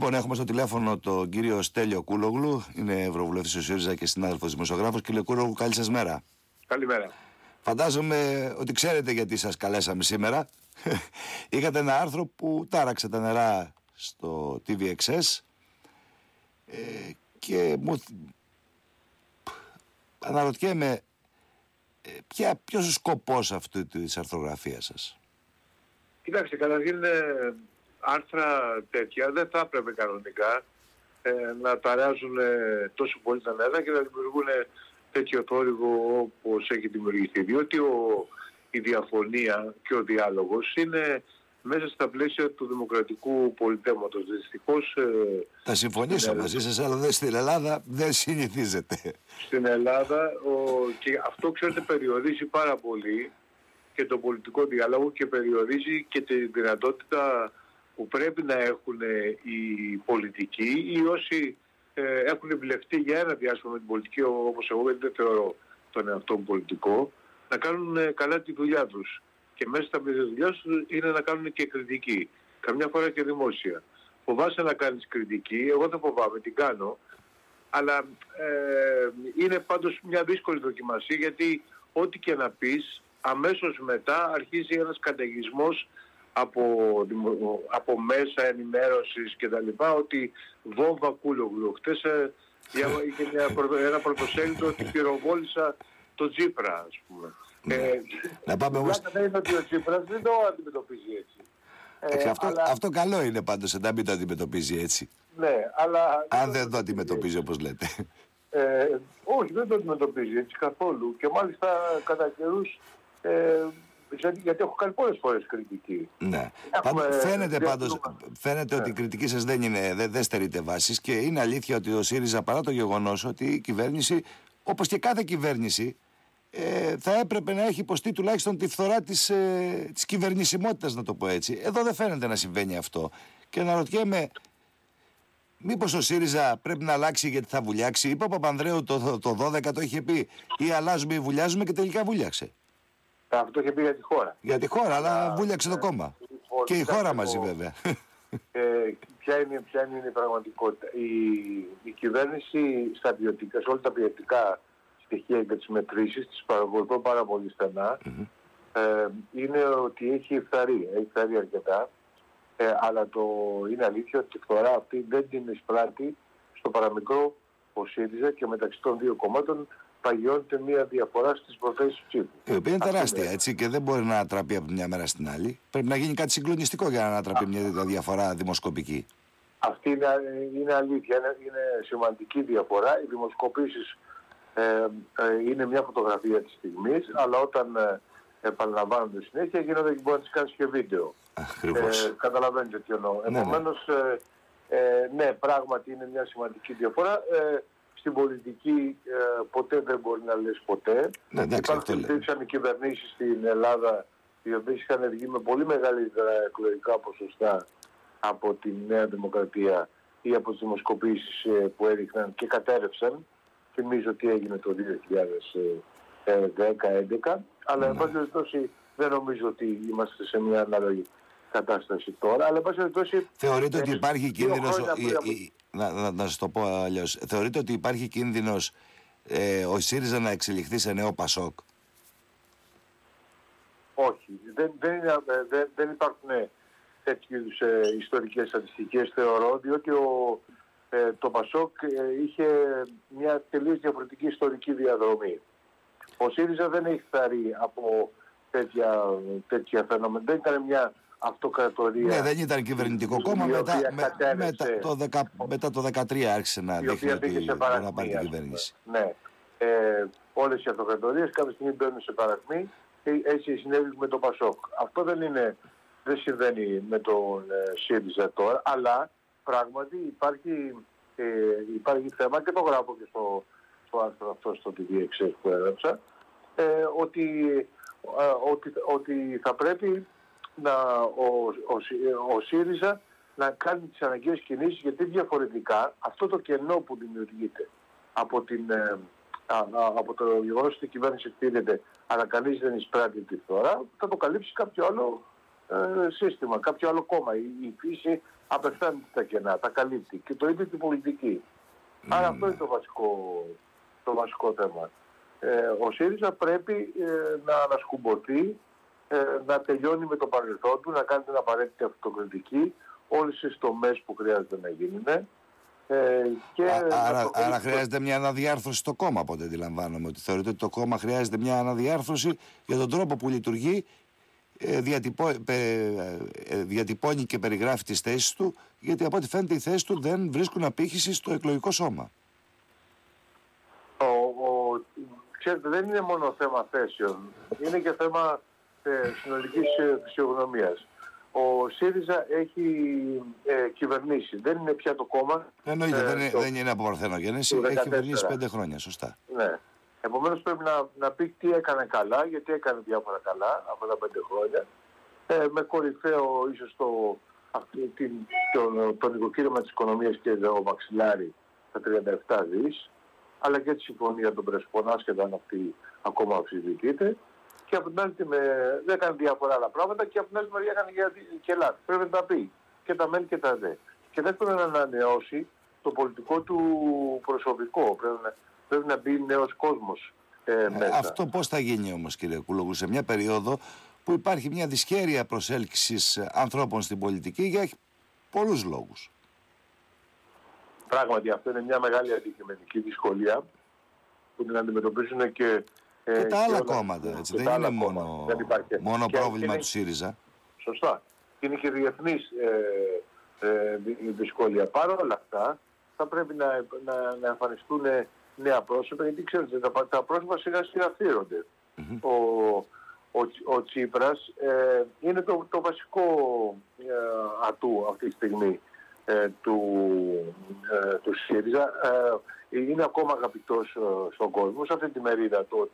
Λοιπόν, έχουμε στο τηλέφωνο τον κύριο Στέλιο Κούλογλου, είναι ευρωβουλευτής του ΣΥΡΙΖΑ και συνάδελφος δημοσιογράφος. Κύριε Κούλογλου, καλή σας μέρα. Καλημέρα. Φαντάζομαι ότι ξέρετε γιατί σας καλέσαμε σήμερα. Είχατε ένα άρθρο που τάραξε τα νερά στο TVXS ε, και μου αναρωτιέμαι ε, ποια, ποιος ο σκοπός αυτού της αρθρογραφίας σας; Κοιτάξτε, καταρχήν ε, άρθρα τέτοια δεν θα έπρεπε κανονικά ε, να ταράζουν ε, τόσο πολύ τα νερά και να δημιουργούν τέτοιο θόρυβο όπως έχει δημιουργηθεί. Διότι ο, η διαφωνία και ο διάλογος είναι μέσα στα πλαίσια του δημοκρατικού πολιτεύματος. Δυστυχώς... Ε, θα συμφωνήσω μαζί σας, αλλά δεν στην Ελλάδα δεν συνηθίζεται. Στην Ελλάδα ο, και αυτό ξέρετε περιορίζει πάρα πολύ και το πολιτικό διάλογο και περιορίζει και τη δυνατότητα που πρέπει να έχουν οι πολιτικοί ή όσοι ε, έχουν εμπλευτεί για ένα διάστημα με την πολιτική όπως εγώ δεν θεωρώ τον εαυτό μου πολιτικό να κάνουν ε, καλά τη δουλειά τους και μέσα στα πλαίσια δουλειάς τους είναι να κάνουν και κριτική. Καμιά φορά και δημόσια. Φοβάσαι να κάνεις κριτική, εγώ δεν φοβάμαι, την κάνω, αλλά ε, είναι πάντως μια δύσκολη δοκιμασία γιατί ό,τι και να πεις αμέσως μετά αρχίζει ένας καταιγισμός από, από μέσα ενημέρωσης και τα λοιπά ότι βόμβα κούλογλου. Χτες ε, είχε μια, ένα πρωτοσέλιδο ότι πυροβόλησα το Τζίπρα ας πούμε. Ναι. Ε, να πάμε όμως... Δεν είναι ότι ο Τσίπρας δεν το αντιμετωπίζει έτσι. Ε, αυτό, αλλά... αυτό καλό είναι πάντως να μην το αντιμετωπίζει έτσι. Ναι, αλλά... Αν δεν το αντιμετωπίζει όπως λέτε. Ε, όχι, δεν το αντιμετωπίζει έτσι καθόλου. Και μάλιστα κατά καιρούς ε, γιατί έχω κάνει πολλές φορές κριτική. Ναι. Έχουμε... Φαίνεται πάντως, φαίνεται ότι η ναι. κριτική σας δεν, είναι, δεν, δεν στερείται βάσης και είναι αλήθεια ότι ο ΣΥΡΙΖΑ παρά το γεγονός ότι η κυβέρνηση, όπως και κάθε κυβέρνηση, ε, θα έπρεπε να έχει υποστεί τουλάχιστον τη φθορά της, ε, της κυβερνησιμότητας να το πω έτσι. Εδώ δεν φαίνεται να συμβαίνει αυτό. Και να ρωτιέμαι, μήπως ο ΣΥΡΙΖΑ πρέπει να αλλάξει γιατί θα βουλιάξει; Είπε ο Παπανδρέου το, το 12 το είχε πει ή αλλάζουμε ή βουλιάζουμε και τελικά βουλιάξε. Αυτό είχε πει για τη χώρα. Για τη χώρα, αλλά βούλιαξε το κόμμα. Λοιπόν, και η χώρα μαζί βέβαια. Ε, ποια, είναι, ποια είναι η πραγματικότητα. Η, η κυβέρνηση στα ποιοτικά, σε όλα τα ποιοτικά στοιχεία και τις μετρήσεις, τις παρακολουθώ πάρα πολύ ε, είναι ότι έχει φθαρεί, έχει φθαρεί αρκετά, ε, αλλά το είναι αλήθεια ότι η φθορά αυτή δεν την εισπράττει στο παραμικρό ο ΣΥΡΙΖΑ και μεταξύ των δύο κομμάτων παγιώνεται μια διαφορά στις προθέσεις ψήφου. Η οποία είναι τεράστια έτσι και δεν μπορεί να ανατραπεί από τη μια μέρα στην άλλη. Πρέπει να γίνει κάτι συγκλονιστικό για να ανατραπεί μια διαφορά δημοσκοπική. Αυτή είναι, είναι αλήθεια, είναι, είναι σημαντική διαφορά. Οι δημοσκοπήσεις ε, ε, είναι μια φωτογραφία της στιγμής, αλλά όταν ε, επαναλαμβάνονται συνέχεια γίνονται και μπορεί να τις κάνεις και βίντεο. Ακριβώς. Ε, καταλαβαίνετε τι εννοώ. Ναι, ναι. Επομένως, ε, ε, ναι, πράγματι είναι μια σημαντική διαφορά. Ε, στην πολιτική ε, ποτέ δεν μπορεί να λες ποτέ. Ναι, Υπάρχουν υπήρξαν κυβερνήσεις στην Ελλάδα οι οποίες είχαν βγει με πολύ μεγαλύτερα εκλογικά ποσοστά από τη Νέα Δημοκρατία ή από τις δημοσκοπήσεις που έδειχναν και κατέρευσαν θυμίζω ότι έγινε το 2010-2011, αλλά εν ναι. πάση περιπτώσει δεν νομίζω ότι είμαστε σε μια ανάλογη κατάσταση τώρα, αλλά εν πάση περιπτώσει... Θεωρείτε ότι υπάρχει κίνδυνος, να, να, να σας το πω αλλιώς. θεωρείτε ότι υπάρχει κίνδυνος ε, ο ΣΥΡΙΖΑ να εξελιχθεί σε νέο ΠΑΣΟΚ; Όχι, δεν, δεν, ε, δεν, δεν υπάρχουν τέτοιου ε, ιστορικές στατιστικές θεωρώ, διότι ο, ε, το Πασόκ ε, είχε μια τελείως διαφορετική ιστορική διαδρομή. Ο ΣΥΡΙΖΑ δεν έχει φτάρει από τέτοια, τέτοια φαινόμενα. Δεν ήταν μια αυτοκρατορία. Ναι, δεν ήταν κυβερνητικό κόμμα. Μετά, με, μετά, το 10, μετά το 2013 άρχισε να δείχνει ότι μπορεί να πάρει την κυβέρνηση. Ναι. Ε, όλες οι αυτοκρατορίες κάποια στιγμή μπαίνουν σε παρακμή και έτσι συνέβη με το Πασόκ. Αυτό δεν, είναι, δεν συμβαίνει με τον ε, ΣΥΡΙΖΑ τώρα, αλλά πράγματι υπάρχει, ε, υπάρχει θέμα και το γράφω και στο, στο άρθρο αυτό στο TV που έγραψα ε, ότι, ε, ότι, ότι θα πρέπει να, ο, ο, ο ΣΥΡΙΖΑ να κάνει τις αναγκαίες κινήσεις γιατί διαφορετικά αυτό το κενό που δημιουργείται από, την, ε, από το γεγονός ότι η κυβέρνηση εκτείνεται αλλά κανείς δεν εισπράττει τη φορά θα το καλύψει κάποιο άλλο ε, σύστημα, κάποιο άλλο κόμμα. Η, η φύση απευθύνεται τα κενά, τα καλύπτει και το ίδιο και η πολιτική. Άρα αυτό είναι το βασικό, το βασικό θέμα. Ε, ο ΣΥΡΙΖΑ πρέπει ε, να ανασκουμποθεί, ε, να τελειώνει με το παρελθόν του, να κάνει την απαραίτητη αυτοκριτική, όλες τις τομές που χρειάζεται να γίνουν. Ε, και άρα, άρα χρειάζεται μια αναδιάρθρωση στο κόμμα, από ό,τι αντιλαμβάνομαι. Ότι θεωρείτε ότι το κόμμα χρειάζεται μια αναδιάρθρωση για τον τρόπο που λειτουργεί, ε, διατυπώ, ε, διατυπώνει και περιγράφει τις θέσεις του, γιατί από ό,τι φαίνεται οι θέσεις του δεν βρίσκουν απήχηση στο εκλογικό σώμα. Ο, ο, ξέρετε, δεν είναι μόνο θέμα θέσεων, είναι και θέμα ε, συνολικής φυσιογνωμίας ο ΣΥΡΙΖΑ έχει ε, κυβερνήσει. Δεν είναι πια το κόμμα. Εννοείται, ε, δεν, είναι, δεν είναι από παρθενογέννηση. Έχει κυβερνήσει πέντε χρόνια, σωστά. Ναι. Επομένως πρέπει να, να πει τι έκανε καλά, γιατί έκανε διάφορα καλά από τα πέντε χρόνια. Ε, με κορυφαίο ίσως το, την, το, το νοικοκύρεμα της οικονομίας και το μαξιλάρι τα 37 δις, αλλά και τη συμφωνία των Πρεσπών, άσχετα αν αυτή ακόμα αμφισβητείται και από την άλλη με... δεν έκανε διάφορα άλλα πράγματα και από την άλλη μεριά έκανε και λάθη. Πρέπει να τα πει και τα μεν και τα δε. Και δεν πρέπει να ανανεώσει το πολιτικό του προσωπικό. Πρέπει να, πρέπει να μπει νέος κόσμος ε, ε, μέσα. Αυτό πώς θα γίνει όμως, κύριε Κούλογου, σε μια περίοδο που υπάρχει μια δυσχέρεια προσέλκυσης ανθρώπων στην πολιτική για πολλούς λόγους. Πράγματι, αυτό είναι μια μεγάλη αντικειμενική δυσκολία που την αντιμετωπίζουν και και τα άλλα κόμματα, έτσι. Δεν είναι μόνο, μόνο πρόβλημα του ΣΥΡΙΖΑ. Σωστά. Είναι και διεθνής ε, ε, δυσκολία. Παρ' όλα αυτά, θα πρέπει να, να, να εμφανιστούν νέα πρόσωπα, γιατί ξέρετε, τα, τα πρόσωπα σιγά σιγά Ο, ο, ο Τσίπρας ε, είναι το, το βασικό ε, ατού αυτή τη στιγμή ε, του, ε, του ΣΥΡΙΖΑ είναι ακόμα αγαπητός ε, στον κόσμο σε αυτή τη μερίδα το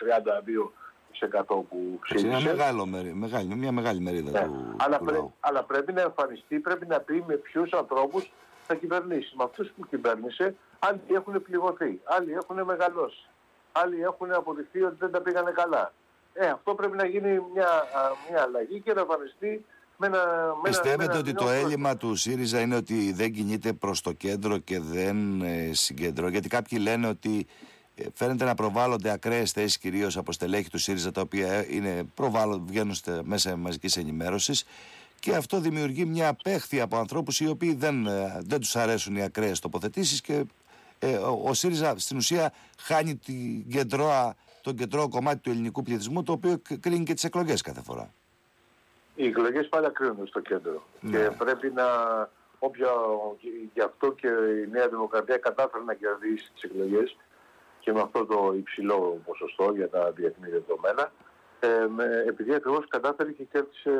32% που ψήφισε. Είναι μεγάλο, μεγάλη, μια μεγάλη μερίδα ναι. του, αλλά, πρέ, αλλά πρέπει να εμφανιστεί, πρέπει να πει με ποιους ανθρώπους θα κυβερνήσει. Με αυτούς που κυβέρνησε, άλλοι έχουν πληγωθεί, άλλοι έχουν μεγαλώσει, άλλοι έχουν αποδειχθεί ότι δεν τα πήγανε καλά. Ε, αυτό πρέπει να γίνει μια, μια αλλαγή και να εμφανιστεί με ένα, Πιστεύετε ότι το έλλειμμα του ΣΥΡΙΖΑ είναι ότι δεν κινείται προς το κέντρο και δεν ε, συγκεντρώ. Γιατί κάποιοι λένε ότι ε, φαίνεται να προβάλλονται ακραίες θέσεις κυρίως από στελέχη του ΣΥΡΙΖΑ τα οποία ε, είναι προβάλλον, βγαίνουν μέσα μαζικής ενημέρωσης και αυτό δημιουργεί μια απέχθεια από ανθρώπους οι οποίοι δεν, ε, δεν τους αρέσουν οι ακραίες τοποθετήσεις και ο, ο ΣΥΡΙΖΑ στην ουσία χάνει την κεντρώα, τον κεντρό κομμάτι του ελληνικού πληθυσμού το οποίο κρίνει και τις εκλογές κάθε φορά. Οι εκλογές πάντα κρίνουν στο κέντρο. Ναι. Και πρέπει να. Όποια, γι' αυτό και η Νέα Δημοκρατία κατάφερε να κερδίσει τις εκλογές και με αυτό το υψηλό ποσοστό για τα διεθνή δεδομένα. Ε, με, επειδή ακριβώς κατάφερε και κέρδισε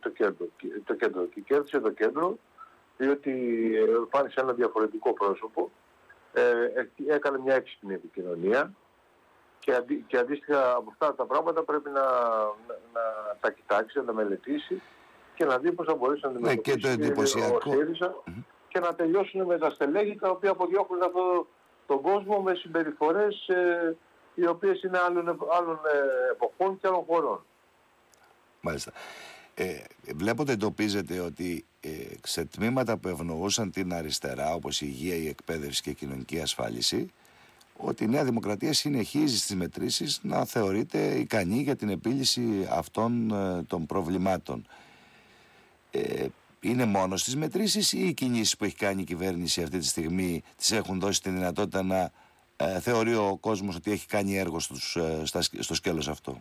το κέντρο. το κέντρο. Και κέρδισε το κέντρο διότι εμφάνισε ένα διαφορετικό πρόσωπο. Ε, έκανε μια έξυπνη επικοινωνία και, αντί, και αντίστοιχα από αυτά τα πράγματα πρέπει να, να, να τα κοιτάξει, να τα μελετήσει και να δει πώς θα μπορέσει να αντιμετωπίσει ναι, και το εντυπωσιακό. και να τελειώσουν με τα στελέχη τα οποία αποδιώκουν αυτό τον κόσμο με συμπεριφορές ε, οι οποίες είναι άλλων, άλλων ε, εποχών και άλλων χωρών. Μάλιστα. Ε, βλέπω ότι εντοπίζεται ότι ε, σε τμήματα που ευνοούσαν την αριστερά όπως η υγεία, η εκπαίδευση και η κοινωνική ασφάλιση ότι η Νέα Δημοκρατία συνεχίζει στις μετρήσεις να θεωρείται ικανή για την επίλυση αυτών ε, των προβλημάτων. Ε, είναι μόνο στις μετρήσεις ή οι κινήσεις που έχει κάνει η κυβέρνηση αυτή τη στιγμή τις έχουν δώσει τη δυνατότητα να ε, θεωρεί ο κόσμος ότι έχει κάνει έργο στους, ε, στο σκέλος αυτό;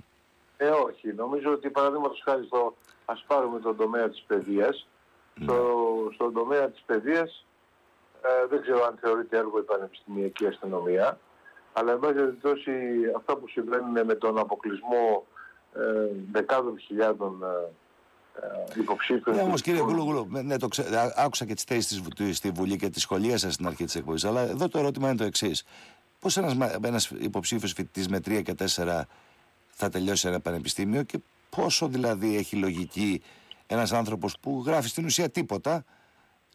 Ε, όχι. Νομίζω ότι παραδείγματος χάρη στο, ας πάρουμε τον τομέα της παιδείας. Ναι. Στο, στον τομέα της παιδείας ε, δεν ξέρω αν θεωρείται έργο η πανεπιστημιακή αστυνομία, αλλά εν πάση περιπτώσει αυτά που συμβαίνουν με τον αποκλεισμό ε, δεκάδων χιλιάδων ε, ε υποψήφιων. Ναι, όμως κύριε Γκουλουγλου, ναι, το ξέ, άκουσα και τις θέσεις στη Βουλή και τη σχολεία σας στην αρχή της εκπομπής. Αλλά εδώ το ερώτημα είναι το εξής. Πώς ένας ένας υποψήφιος φοιτητής με 3 και 4 θα τελειώσει ένα πανεπιστήμιο και πόσο δηλαδή έχει λογική ένας άνθρωπος που γράφει στην ουσία τίποτα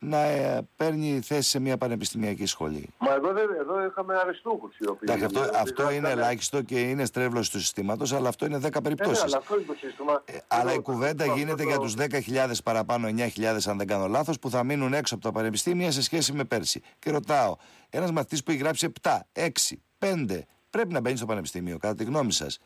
να ε, παίρνει θέση σε μια πανεπιστημιακή σχολή. Μα εδώ, εδώ είχαμε αριστούχους οι οποίοι... αυτό, αυτό είναι ελάχιστο και είναι στρέβλωση του συστήματος, αλλά αυτό είναι 10 περιπτώσεις. Ε, αλλά αυτό είναι το σύστημα. Ε, αλλά η κουβέντα γίνεται για τους 10.000 παραπάνω, 9.000 αν δεν κάνω λάθος, που θα μείνουν έξω από τα πανεπιστήμια σε σχέση με πέρσι. Και ρωτάω, ένας μαθητής που έχει γράψει 7, 6, 5, πρέπει να μπαίνει στο πανεπιστήμιο, κατά τη γνώμη σας;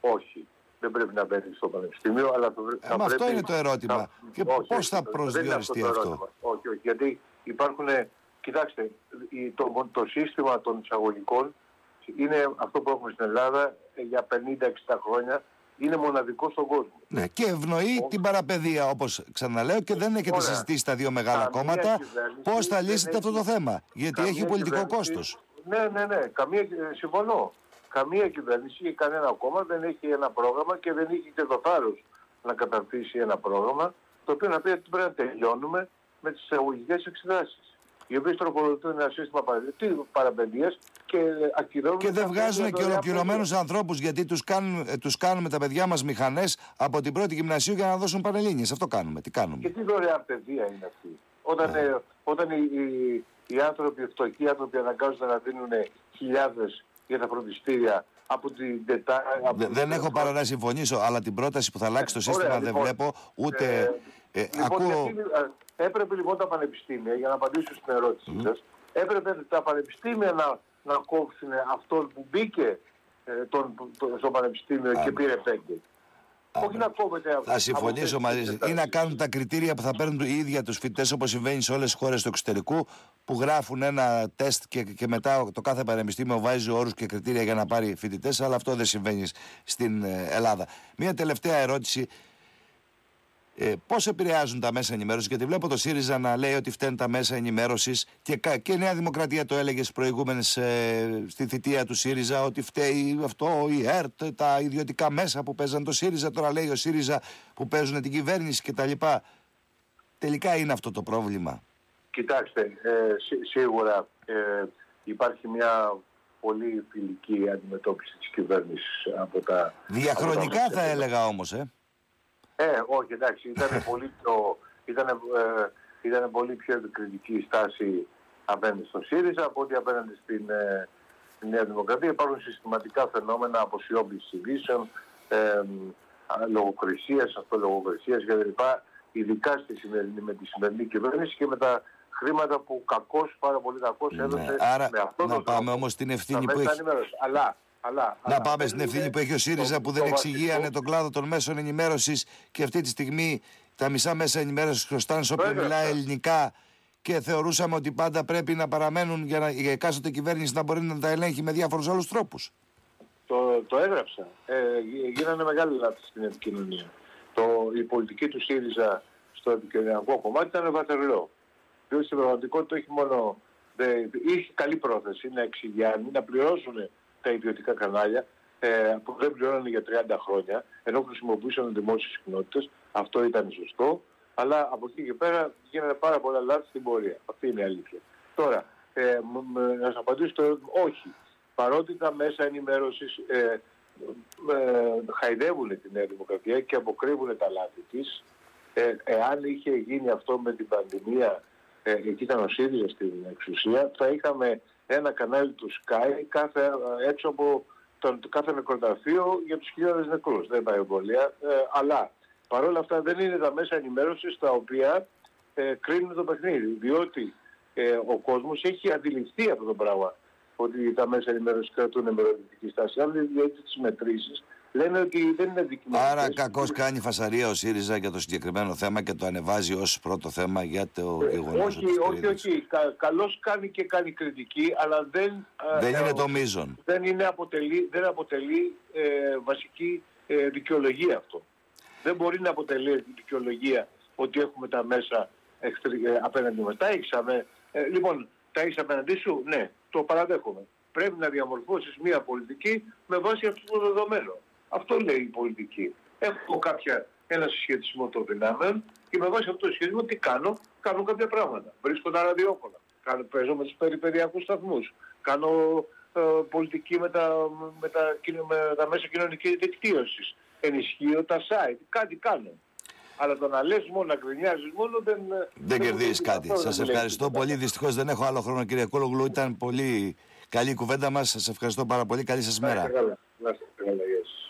Όχι δεν πρέπει να μπαίνει στο πανεπιστήμιο, αλλά θα ε, πρέπει... Αυτό είναι το ερώτημα. Να... Και πώς θα προσδιοριστεί αυτό. αυτό; Όχι, όχι, γιατί υπάρχουν... Κοιτάξτε, το, το σύστημα των εισαγωγικών είναι αυτό που έχουμε στην Ελλάδα ε, για 50-60 χρόνια. Είναι μοναδικό στον κόσμο. Ναι, και ευνοεί την παραπαιδεία, όπως ξαναλέω, και δεν έχετε Ωραία. συζητήσει τα δύο μεγάλα κόμματα πώς θα λύσετε αυτό το θέμα; Γιατί έχει πολιτικό κόστος. Ναι, ναι, ναι. Καμία... Συμφωνώ καμία κυβέρνηση ή κανένα κόμμα δεν έχει ένα πρόγραμμα και δεν έχει και το θάρρος να καταρτήσει ένα πρόγραμμα το οποίο να πει ότι πρέπει να τελειώνουμε με τις εισαγωγικές εξετάσεις. Οι οποίες τροπολογούν ένα σύστημα παραπεντία και ακυρώνουν. Και δεν βγάζουν και ολοκληρωμένους ανθρώπους γιατί τους κάνουν, τους κάνουμε τα παιδιά μας μηχανές από την πρώτη γυμνασίου για να δώσουν πανελίνε. Αυτό κάνουμε. Τι κάνουμε; Και τι δωρεάν παιδεία είναι αυτή; Όταν, yeah. Ναι. ε, όταν οι, οι, οι άνθρωποι, οι φτωχοί άνθρωποι αναγκάζονται να δίνουν χιλιάδες για τα φροντιστήρια από την Τετάρτη. Δεν έχω παρά να συμφωνήσω, αλλά την πρόταση που θα αλλάξει το ε, σύστημα δεν λοιπόν, βλέπω ούτε. Ε, ε, λοιπόν, ακούω... Ε, έπρεπε λοιπόν τα πανεπιστήμια, για να απαντήσω στην ερώτησή mm. σας, έπρεπε τα πανεπιστήμια να, να κόψουν αυτόν που μπήκε ε, τον, το, στο πανεπιστήμιο και πήρε πέντε. Όχι να κόβεται Θα συμφωνήσω μαζί σας. Ή να κάνουν τα κριτήρια που θα παίρνουν οι ίδια τους φοιτητές όπως συμβαίνει σε όλες τις χώρες του εξωτερικού που γράφουν ένα τεστ και, και μετά το κάθε πανεπιστήμιο βάζει όρους και κριτήρια για να πάρει φοιτητές. Αλλά αυτό δεν συμβαίνει στην ε, Ελλάδα. Μία τελευταία ερώτηση ε, Πώς επηρεάζουν τα μέσα ενημέρωσης, Γιατί βλέπω το ΣΥΡΙΖΑ να λέει ότι φταίνουν τα μέσα ενημέρωσης και, και η Νέα Δημοκρατία το έλεγε στις προηγούμενες ε, στη θητεία του ΣΥΡΙΖΑ ότι φταίει αυτό η ΕΡΤ, τα ιδιωτικά μέσα που παίζαν το ΣΥΡΙΖΑ. Τώρα λέει ο ΣΥΡΙΖΑ που παίζουν την κυβέρνηση κτλ. Τελικά είναι αυτό το πρόβλημα. Κοιτάξτε, ε, σίγουρα ε, υπάρχει μια πολύ φιλική αντιμετώπιση της κυβέρνησης από τα... Διαχρονικά θα έλεγα όμως, ε. Ε, όχι, εντάξει, ήταν πολύ πιο, ήταν, ε, ήταν πολύ πιο επικριτική η στάση απέναντι στο ΣΥΡΙΖΑ από ότι απέναντι στην, ε, Νέα Δημοκρατία. Υπάρχουν συστηματικά φαινόμενα αποσιώπησης ειδήσεων, ε, λογοκρισίας, αυτολογοκρισίας κλπ. Ειδικά στη σημερινή, με τη σημερινή κυβέρνηση και με τα χρήματα που κακώς, πάρα πολύ κακώς ναι, έδωσε άρα, με αυτό να πάμε όμως στην ευθύνη που έχει... Αλλά αλλά, να πάμε στην ευθύνη που έχει ο ΣΥΡΙΖΑ που δεν εξηγείανε τον κλάδο των μέσων ενημέρωσης και αυτή τη στιγμή τα μισά μέσα ενημέρωσης χρωστάνε σε όποιον μιλάει ελληνικά και θεωρούσαμε ότι πάντα πρέπει να παραμένουν για να η εκάστοτε κυβέρνηση να μπορεί να τα ελέγχει με διάφορους άλλους τρόπους. Το, το έγραψα. Ε, γίνανε μεγάλη λάθη στην επικοινωνία. Το, η πολιτική του ΣΥΡΙΖΑ στο επικοινωνιακό κομμάτι ήταν βατερλό. Διότι στην πραγματικότητα έχει μόνο. Δε, είχε καλή πρόθεση να εξηγιάνει, να πληρώσουν τα ιδιωτικά κανάλια ε, που δεν πληρώνανε για 30 χρόνια, ενώ χρησιμοποιούσαν δημόσιες κοινότητες. Αυτό ήταν σωστό. Αλλά από εκεί και πέρα γίνανε πάρα πολλά λάθη στην πορεία. Αυτή είναι η αλήθεια. Τώρα, ε, να σας απαντήσω το όχι. Παρότι τα μέσα ενημέρωσης ε, ε, χαϊδεύουν την Νέα Δημοκρατία και αποκρύβουν τα λάθη της, ε, εάν είχε γίνει αυτό με την πανδημία, ε, εκεί ήταν ο ΣΥΡΙΖΑ στην εξουσία, θα είχαμε ένα κανάλι του Sky κάθε, έξω από το, κάθε νεκροταφείο για τους χιλιάδες νεκρούς. Δεν πάει εμβολία. Ε, αλλά παρόλα αυτά δεν είναι τα μέσα ενημέρωσης τα οποία ε, κρίνουν το παιχνίδι. Διότι ε, ο κόσμος έχει αντιληφθεί αυτό το πράγμα ότι τα μέσα ενημέρωσης κρατούν μεροδυτική στάση. Αν δεν διότι τις μετρήσεις λένε ότι δεν είναι δικαιωμένο. Άρα κακώς κάνει φασαρία ο ΣΥΡΙΖΑ για το συγκεκριμένο θέμα και το ανεβάζει ως πρώτο θέμα για το ε, γεγονός. όχι, όχι, όχι. Κα, Καλώς κάνει και κάνει κριτική, αλλά δεν. Δεν ε, είναι το μείζον. Δεν, είναι αποτελεί, δεν αποτελεί ε, βασική ε, δικαιολογία αυτό. Δεν μπορεί να αποτελεί δικαιολογία ότι έχουμε τα μέσα ε, απέναντι μας. Τα ήξαμε. λοιπόν, τα έχεις απέναντί σου, ναι, το παραδέχομαι. Πρέπει να διαμορφώσεις μια πολιτική με βάση αυτό το δεδομένο. Αυτό λέει η πολιτική. Έχω κάποια, ένα συσχετισμό των δυνάμεων και με βάση αυτό το συσχετισμό τι κάνω, κάνω κάποια πράγματα. Βρίσκω τα ραδιόφωνα, κάνω, παίζω με τους περιφερειακούς σταθμούς, κάνω ε, πολιτική με τα, με, τα, με τα μέσα κοινωνικής δικτύωσης, ενισχύω τα site, κάτι κάνω. Αλλά το να λες μόνο, να κρινιάζεις μόνο δεν... Δεν κερδίζεις κάτι. Σας ευχαριστώ πολύ. Δυστυχώς δεν έχω άλλο χρόνο κύριε Κόλογλου. Ήταν πολύ καλή η κουβέντα μας. Σας ευχαριστώ πάρα πολύ. Καλή σας μέρα. Καλά. Να είστε καλά. Γεια σας.